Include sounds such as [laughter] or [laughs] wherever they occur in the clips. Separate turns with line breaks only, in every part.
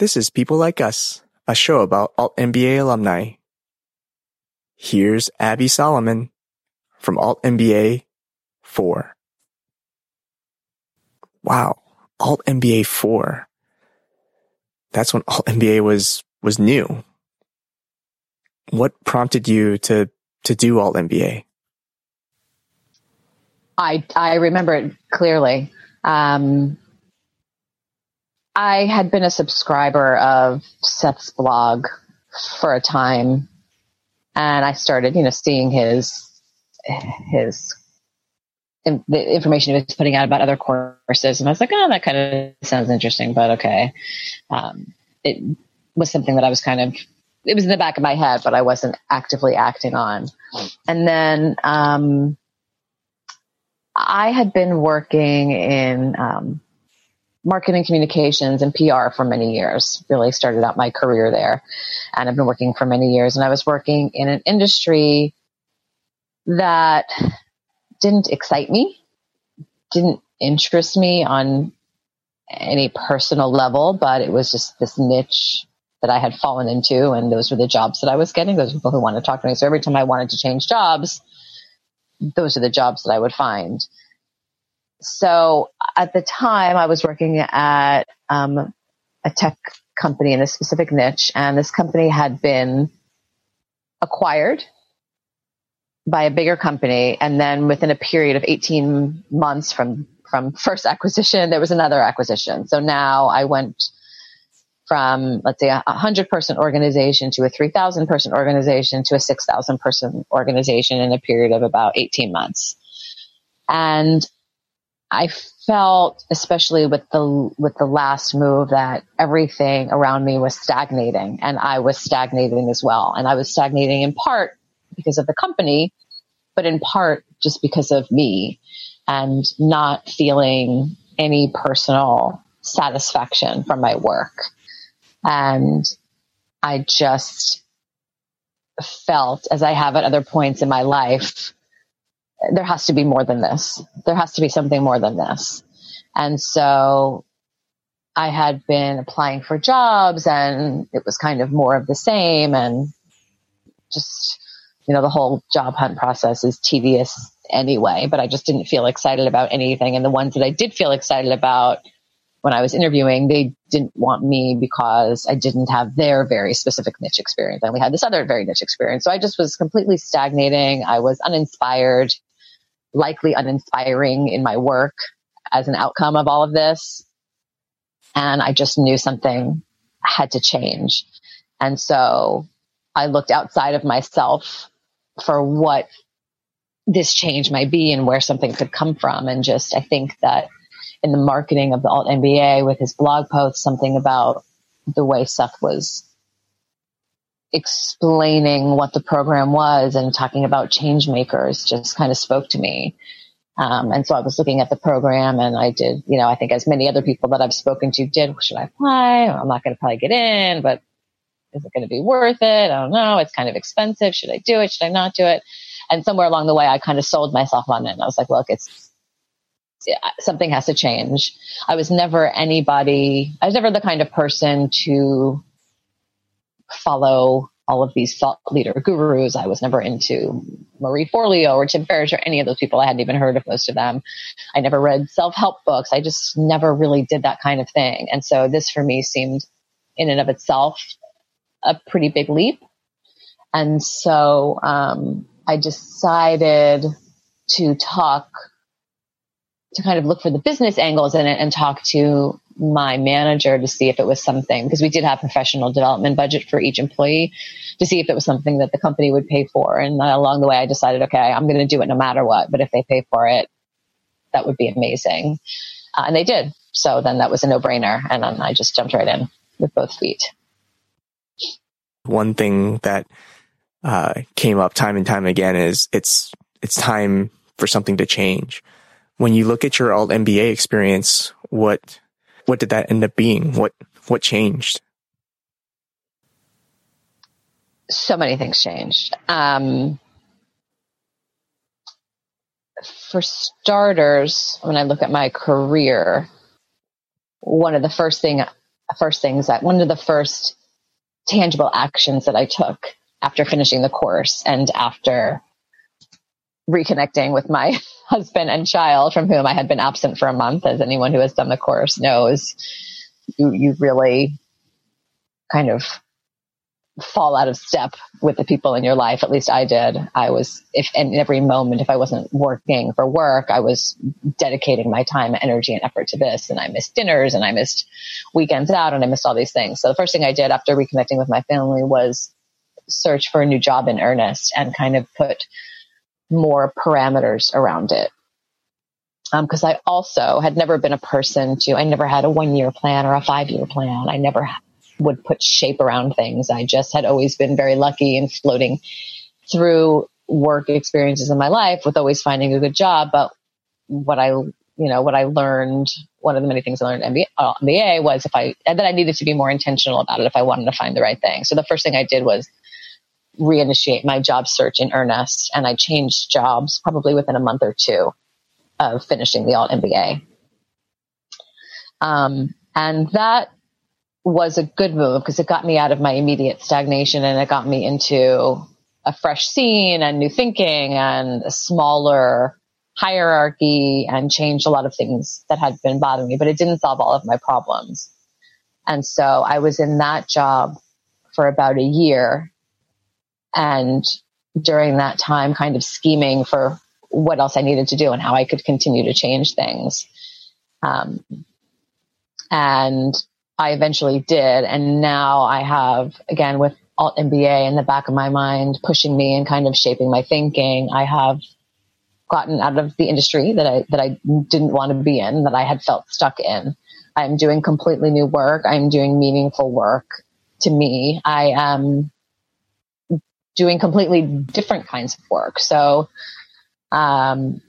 This is People Like Us, a show about Alt MBA alumni. Here's Abbe Solomon from Alt MBA 4. Wow, Alt MBA 4. That's when Alt MBA was was new. What prompted you to to do Alt MBA?
I I remember it clearly. Um, I had been a subscriber of Seth's blog for a time, and I started, you know, seeing his his in, the information he was putting out about other courses, and I was like, oh, that kind of sounds interesting, but okay. Um, it was something that I was kind of it was in the back of my head, but I wasn't actively acting on. And then um, I had been working in um, marketing communications and PR for many years, really started out my career there. And I've been working for many years. And I was working in an industry that didn't excite me, didn't interest me on any personal level, but it was just this niche that I had fallen into. And those were the jobs that I was getting. Those people who wanted to talk to me. So every time I wanted to change jobs, those are the jobs that I would find. So at the time, I was working at um, a tech company in a specific niche, and this company had been acquired by a bigger company, and then within a period of 18 months from from [laughs] first acquisition, there was another acquisition. So now I went from let's say a hundred person organization to a 3000 person organization to a 6000 person organization in a period of about 18 months. And I felt, especially with the, with the last move that everything around me was stagnating and I was stagnating as well. And I was stagnating in part because of the company, but in part just because of me and not feeling any personal satisfaction from my work. And I just felt, as I have at other points in my life, there has to be more than this. There has to be something more than this. And so I had been applying for jobs and it was kind of more of the same and just, you know, the whole job hunt process is tedious anyway, but I just didn't feel excited about anything. And the ones that I did feel excited about when I was interviewing, they didn't want me because I didn't have their very specific niche experience. And we had this other very niche experience. So I just was completely stagnating. I was uninspired, likely uninspiring in my work as an outcome of all of this. And I just knew something had to change. And so I looked outside of myself for what this change might be and where something could come from. And just, I think that in the marketing of the alt MBA with his blog post something about the way Seth was explaining what the program was and talking about change makers just kind of spoke to me. Um, and so I was looking at the program and I did, you know, I think as many other people that I've spoken to did, should I apply? I'm not going to probably get in, but is it going to be worth it? I don't know. It's kind of expensive. Should I do it? Should I not do it? And somewhere along the way, I kind of sold myself on it. And I was like, look, it's, something has to change. I was never anybody, I was never the kind of person to follow all of these thought leader gurus. I was never into Marie Forleo or Tim Ferriss or any of those people. I hadn't even heard of most of them. I never read self help books. I just never really did that kind of thing. And so this for me seemed in and of itself a pretty big leap. And so um, I decided to talk to kind of look for the business angles in it and talk to my manager to see if it was something because we did have professional development budget for each employee to see if it was something that the company would pay for. And along the way i decided okay i'm going to do it no matter what but if they pay for it that would be amazing. Uh, and they did. So then that was a no-brainer and then i just jumped right in with both feet.
One thing that uh, came up time and time again is it's it's time for something to change. When you look at your alt MBA experience, what what did that end up being? What what changed?
So many things changed. Um, for starters, when I look at my career, one of the first thing first things that one of the first tangible actions that I took after finishing the course and after reconnecting with my [laughs] husband and child from whom I had been absent for a month, as anyone who has done the course knows, you, you really kind of fall out of step with the people in your life. At least I did. I was, if in every moment, if I wasn't working for work, I was dedicating my time, energy, and effort to this. And I missed dinners and I missed weekends out and I missed all these things. So the first thing I did after reconnecting with my family was search for a new job in earnest and kind of put more parameters around it. Because um, I also had never been a person to, I never had a one year plan or a five year plan. I never would put shape around things. I just had always been very lucky and floating through work experiences in my life with always finding a good job. But what I, you know, what I learned, one of the many things I learned at MBA, uh, MBA was if I, that I needed to be more intentional about it if I wanted to find the right thing. So the first thing I did was reinitiate my job search in earnest. And I changed jobs probably within a month or two of finishing the alt MBA. Um, and that was a good move because it got me out of my immediate stagnation and it got me into a fresh scene and new thinking and a smaller hierarchy and changed a lot of things that had been bothering me, but it didn't solve all of my problems. And so I was in that job for about a year and during that time kind of scheming for what else I needed to do and how I could continue to change things. Um, and I eventually did. And now I have, again, with alt MBA in the back of my mind, pushing me and kind of shaping my thinking, I have gotten out of the industry that I, that I didn't want to be in, that I had felt stuck in. I'm doing completely new work. I'm doing meaningful work to me. I am doing completely different kinds of work. So, um,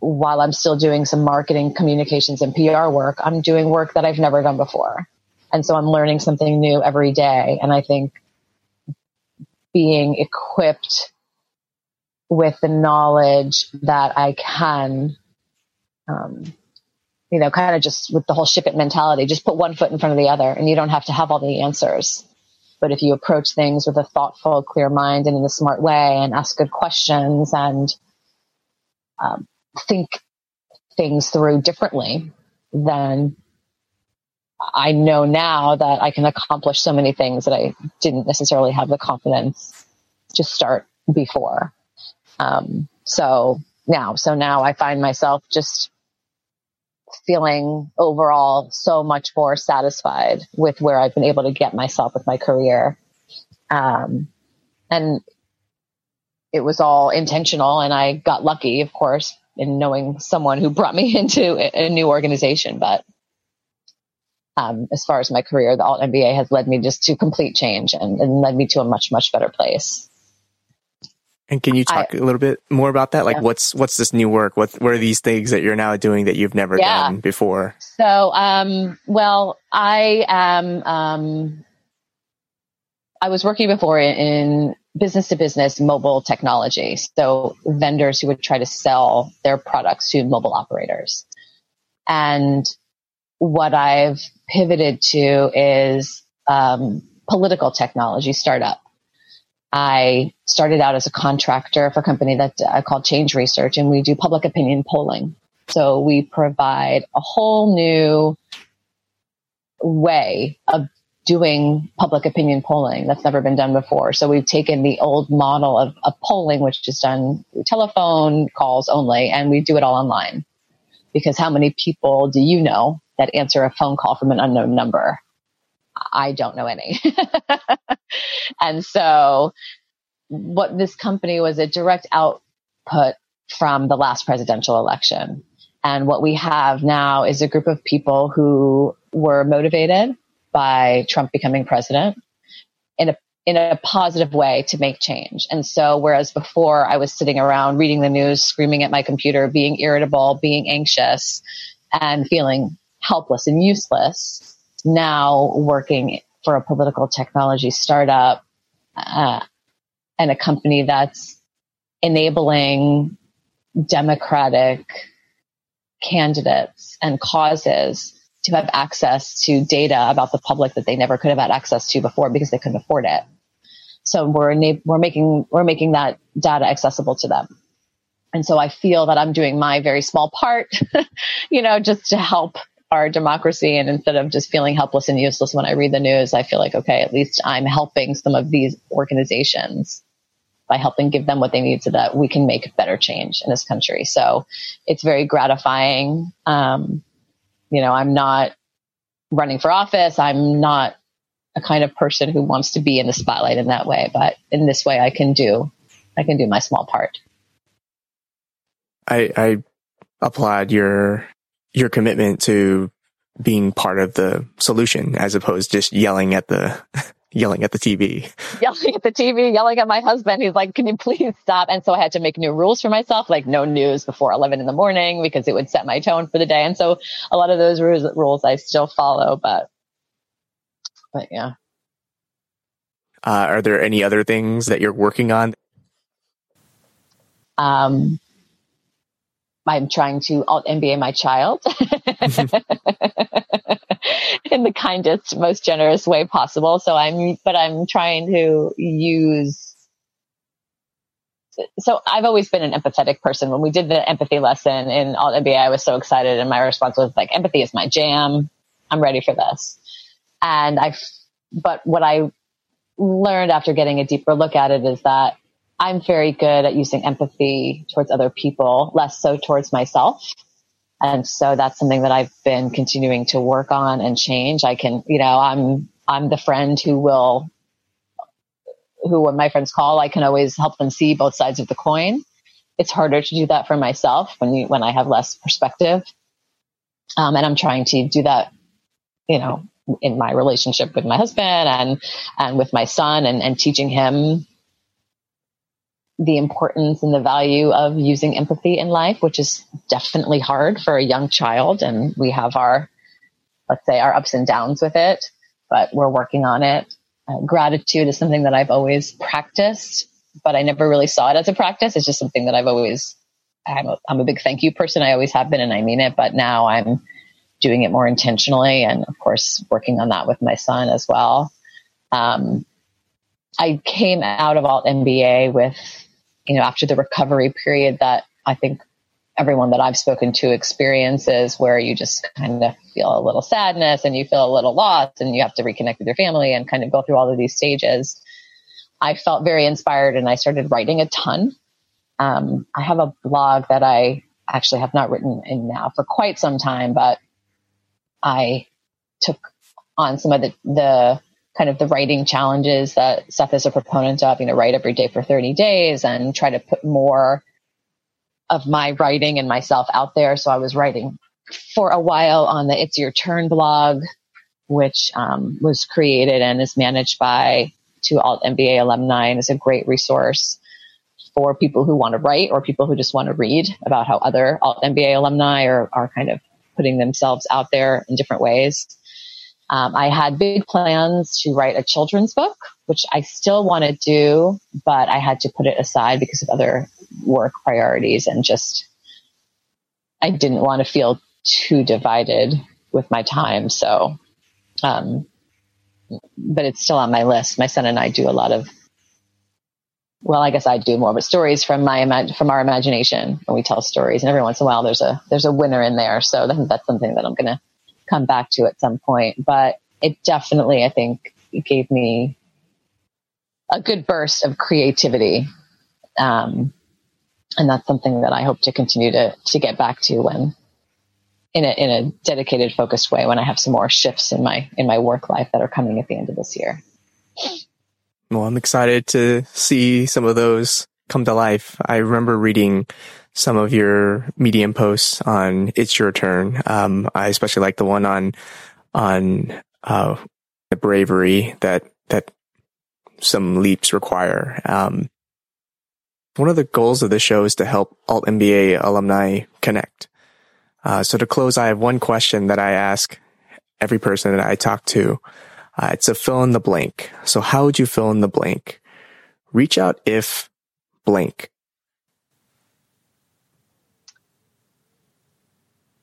while I'm still doing some marketing, communications, and PR work, I'm doing work that I've never done before. And so I'm learning something new every day. And I think being equipped with the knowledge that I can, um, you know, kind of just with the whole ship it mentality, just put one foot in front of the other and you don't have to have all the answers. But if you approach things with a thoughtful, clear mind and in a smart way and ask good questions and um, think things through differently, then I know now that I can accomplish so many things that I didn't necessarily have the confidence to start before. Um, so now, so now I find myself just feeling overall so much more satisfied with where I've been able to get myself with my career. Um, and it was all intentional and I got lucky, of course, in knowing someone who brought me [laughs] into a, new organization. But, um, as far as my career, the alt MBA has led me just to complete change and, and led me to a much, much better place.
And can you talk I, a little bit more about that? Like, yeah. what's what's this new work? What what are these things that you're now doing that you've never yeah. done before?
So, um, well, I am. Um, I was working before in business to business mobile technology. So vendors who would try to sell their products to mobile operators. And what I've pivoted to is um, political technology startup. I started out as a contractor for a company that I uh, called Change Research, and we do public opinion polling. So we provide a whole new way of doing public opinion polling that's never been done before. So we've taken the old model of, of polling, which is done through telephone calls only, and we do it all online. Because how many people do you know that answer a phone call from an unknown number? I don't know any. [laughs] and so what this company was a direct output from the last presidential election. And what we have now is a group of people who were motivated by Trump becoming president in a in a positive way to make change. And so whereas before I was sitting around reading the news, screaming at my computer, being irritable, being anxious and feeling helpless and useless, now working for a political technology startup uh, and a company that's enabling democratic candidates and causes to have access to data about the public that they never could have had access to before because they couldn't afford it. So we're we're making we're making that data accessible to them. And so I feel that I'm doing my very small part, [laughs] you know, just to help our democracy. And instead of just feeling helpless and useless when I read the news, I feel like, okay, at least I'm helping some of these organizations by helping give them what they need so that we can make better change in this country. So it's very gratifying. Um, you know, I'm not running for office. I'm not a kind of person who wants to be in the spotlight in that way, but in this way I can do, I can do my small part.
I, I applaud your your commitment to being part of the solution as opposed to just yelling at the [laughs] yelling at the TV. [laughs]
Yelling at the TV, yelling at my husband. He's like, "Can you please stop?" And so I had to make new rules for myself, like no news before 11 in the morning because it would set my tone for the day. And so a lot of those rules, rules I still follow, but but yeah.
Uh, are there any other things that you're working on?
Um, I'm trying to alt MBA my child [laughs] in the kindest, most generous way possible. So I'm, but I'm trying to use. So I've always been an empathetic person. When we did the empathy lesson in alt MBA, I was so excited, and my response was like, "Empathy is my jam. I'm ready for this." And I, but what I learned after getting a deeper look at it is that I'm very good at using empathy towards other people, less so towards myself. And so that's something that I've been continuing to work on and change. I can, you know, I'm, I'm the friend who will, who when my friends call, I can always help them see both sides of the coin. It's harder to do that for myself when you, when I have less perspective. Um, and I'm trying to do that, you know, in my relationship with my husband and, and with my son and, and teaching him the importance and the value of using empathy in life, which is definitely hard for a young child. And we have our, let's say, our ups and downs with it, but we're working on it. Uh, gratitude is something that I've always practiced, but I never really saw it as a practice. It's just something that I've always, I'm a, I'm a big thank you person. I always have been and I mean it, but now I'm doing it more intentionally and of course working on that with my son as well. Um, I came out of alt MBA with you know, after the recovery period that I think everyone that I've spoken to experiences where you just kind of feel a little sadness and you feel a little lost and you have to reconnect with your family and kind of go through all of these stages. I felt very inspired and I started writing a ton. Um, I have a blog that I actually have not written in now for quite some time, but I took on some of the, the kind of the writing challenges that Seth is a proponent of, you know, write every day for 30 days and try to put more of my writing and myself out there. So I was writing for a while on the It's Your Turn blog, which um, was created and is managed by two alt MBA alumni and is a great resource for people who want to write or people who just want to read about how other alt MBA alumni are, are kind of putting themselves out there in different ways. Um, I had big plans to write a children's book, which I still want to do, but I had to put it aside because of other work priorities and just I didn't want to feel too divided with my time. So, um, but it's still on my list. My son and I do a lot of, well, I guess I do more, but stories from my from our imagination and we tell stories, and every once in a while there's a there's a winner in there. So that's something that I'm gonna come back to at some point. But it definitely, I think, gave me a good burst of creativity. Um, and that's something that I hope to continue to, to get back to when in a, in a dedicated, focused way when I have some more shifts in my, in my work life that are coming at the end of this year.
Well, I'm excited to see some of those come to life. I remember reading some of your Medium posts on It's Your Turn. Um, I especially like the one on, on, uh, the bravery that, that some leaps require. Um, one of the goals of the show is to help Alt MBA alumni connect. Uh, so to close, I have one question that I ask every person that I talk to. Uh, it's a fill in the blank. So how would you fill in the blank? Reach out if blank.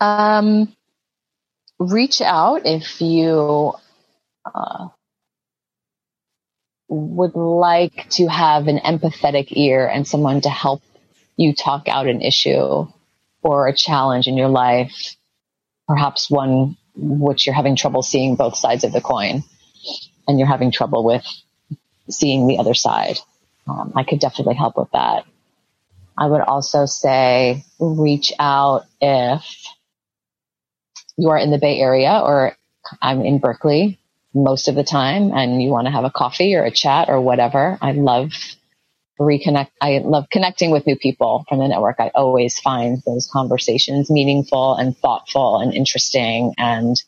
Um, reach out if you uh, would like to have an empathetic ear and someone to help you talk out an issue or a challenge in your life, perhaps one which you're having trouble seeing both sides of the coin and you're having trouble with seeing the other side. Um, I could definitely help with that. I would also say reach out if you are in the Bay Area or I'm in Berkeley most of the time and you want to have a coffee or a chat or whatever. I love reconnect. I love connecting with new people from the network. I always find those conversations meaningful and thoughtful and interesting. And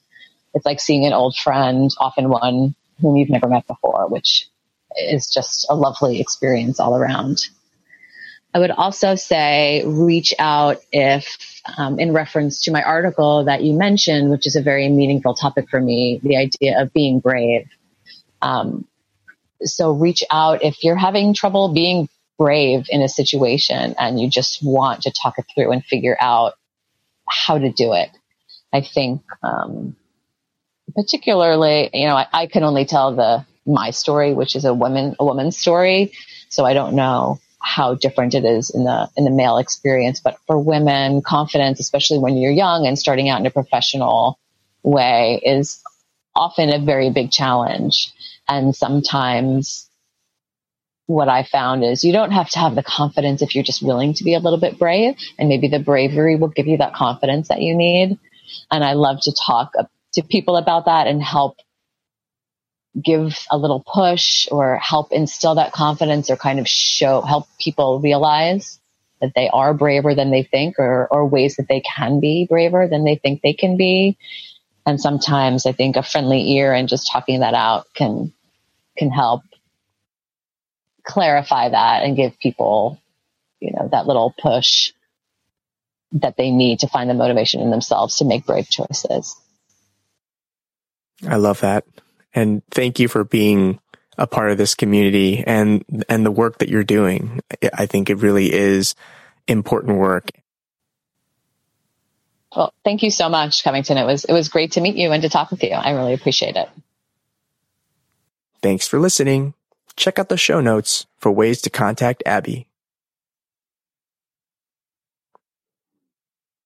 it's like seeing an old friend, often one whom you've never met before, which is just a lovely experience all around. I would also say reach out if, um, in reference to my article that you mentioned, which is a very meaningful topic for me, the idea of being brave. Um, so reach out if you're having trouble being brave in a situation and you just want to talk it through and figure out how to do it. I think, um, particularly, you know, I, I can only tell the my story, which is a woman a woman's story, so I don't know how different it is in the in the male experience. But for women, confidence, especially when you're young and starting out in a professional way, is often a very big challenge. And sometimes what I found is you don't have to have the confidence if you're just willing to be a little bit brave and maybe the bravery will give you that confidence that you need. And I love to talk to people about that and help give a little push or help instill that confidence or kind of show, help people realize that they are braver than they think or, or ways that they can be braver than they think they can be. And sometimes I think a friendly ear and just talking that out can, can help clarify that and give people, you know, that little push that they need to find the motivation in themselves to make brave choices.
I love that. And thank you for being a part of this community and, and the work that you're doing. I think it really is important work.
Well, thank you so much, Covington. It was, it was great to meet you and to talk with you. I really appreciate it.
Thanks for listening. Check out the show notes for ways to contact Abbe.